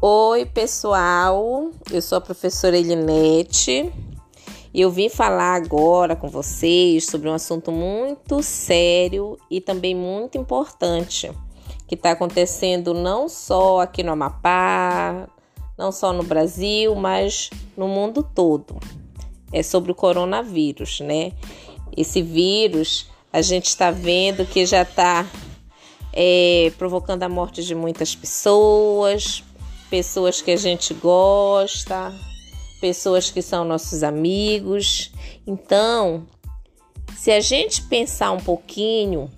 Oi, pessoal. Eu sou a professora Elinete e eu vim falar agora com vocês sobre um assunto muito sério e também muito importante que está acontecendo não só aqui no Amapá, não só no Brasil, mas no mundo todo. É sobre o coronavírus, né? Esse vírus a gente está vendo que já está é, provocando a morte de muitas pessoas, pessoas que a gente gosta, pessoas que são nossos amigos. Então, se a gente pensar um pouquinho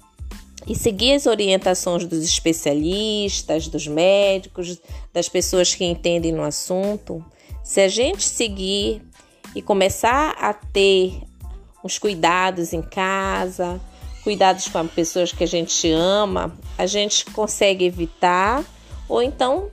e seguir as orientações dos especialistas, dos médicos, das pessoas que entendem no assunto, se a gente seguir e começar a ter uns cuidados em casa, cuidados com as pessoas que a gente ama, a gente consegue evitar ou então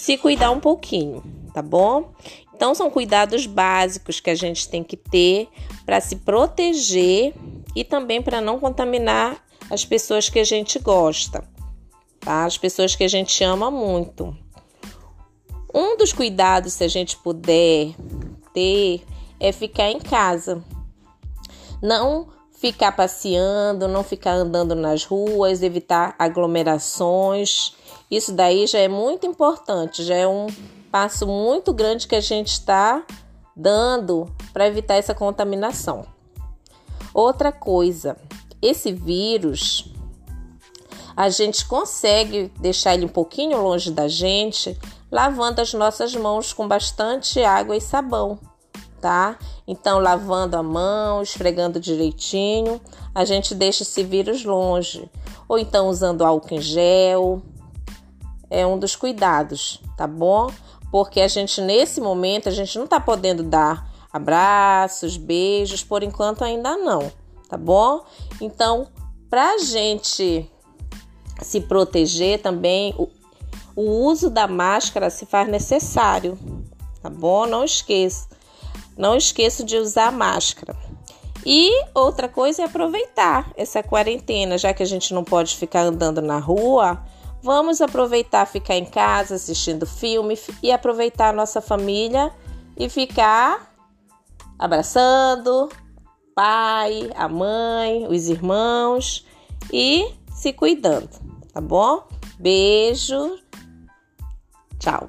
se cuidar um pouquinho, tá bom? Então são cuidados básicos que a gente tem que ter para se proteger e também para não contaminar as pessoas que a gente gosta, tá? As pessoas que a gente ama muito. Um dos cuidados, se a gente puder ter, é ficar em casa. Não ficar passeando, não ficar andando nas ruas, evitar aglomerações. Isso daí já é muito importante, já é um passo muito grande que a gente está dando para evitar essa contaminação. Outra coisa, esse vírus a gente consegue deixar ele um pouquinho longe da gente lavando as nossas mãos com bastante água e sabão tá? Então, lavando a mão, esfregando direitinho, a gente deixa esse vírus longe. Ou então usando álcool em gel. É um dos cuidados, tá bom? Porque a gente, nesse momento, a gente não tá podendo dar abraços, beijos, por enquanto ainda não, tá bom? Então, pra gente se proteger também, o, o uso da máscara se faz necessário, tá bom? Não esqueça. Não esqueça de usar máscara. E outra coisa é aproveitar essa quarentena, já que a gente não pode ficar andando na rua. Vamos aproveitar ficar em casa assistindo filme e aproveitar a nossa família e ficar abraçando pai, a mãe, os irmãos e se cuidando, tá bom? Beijo. Tchau.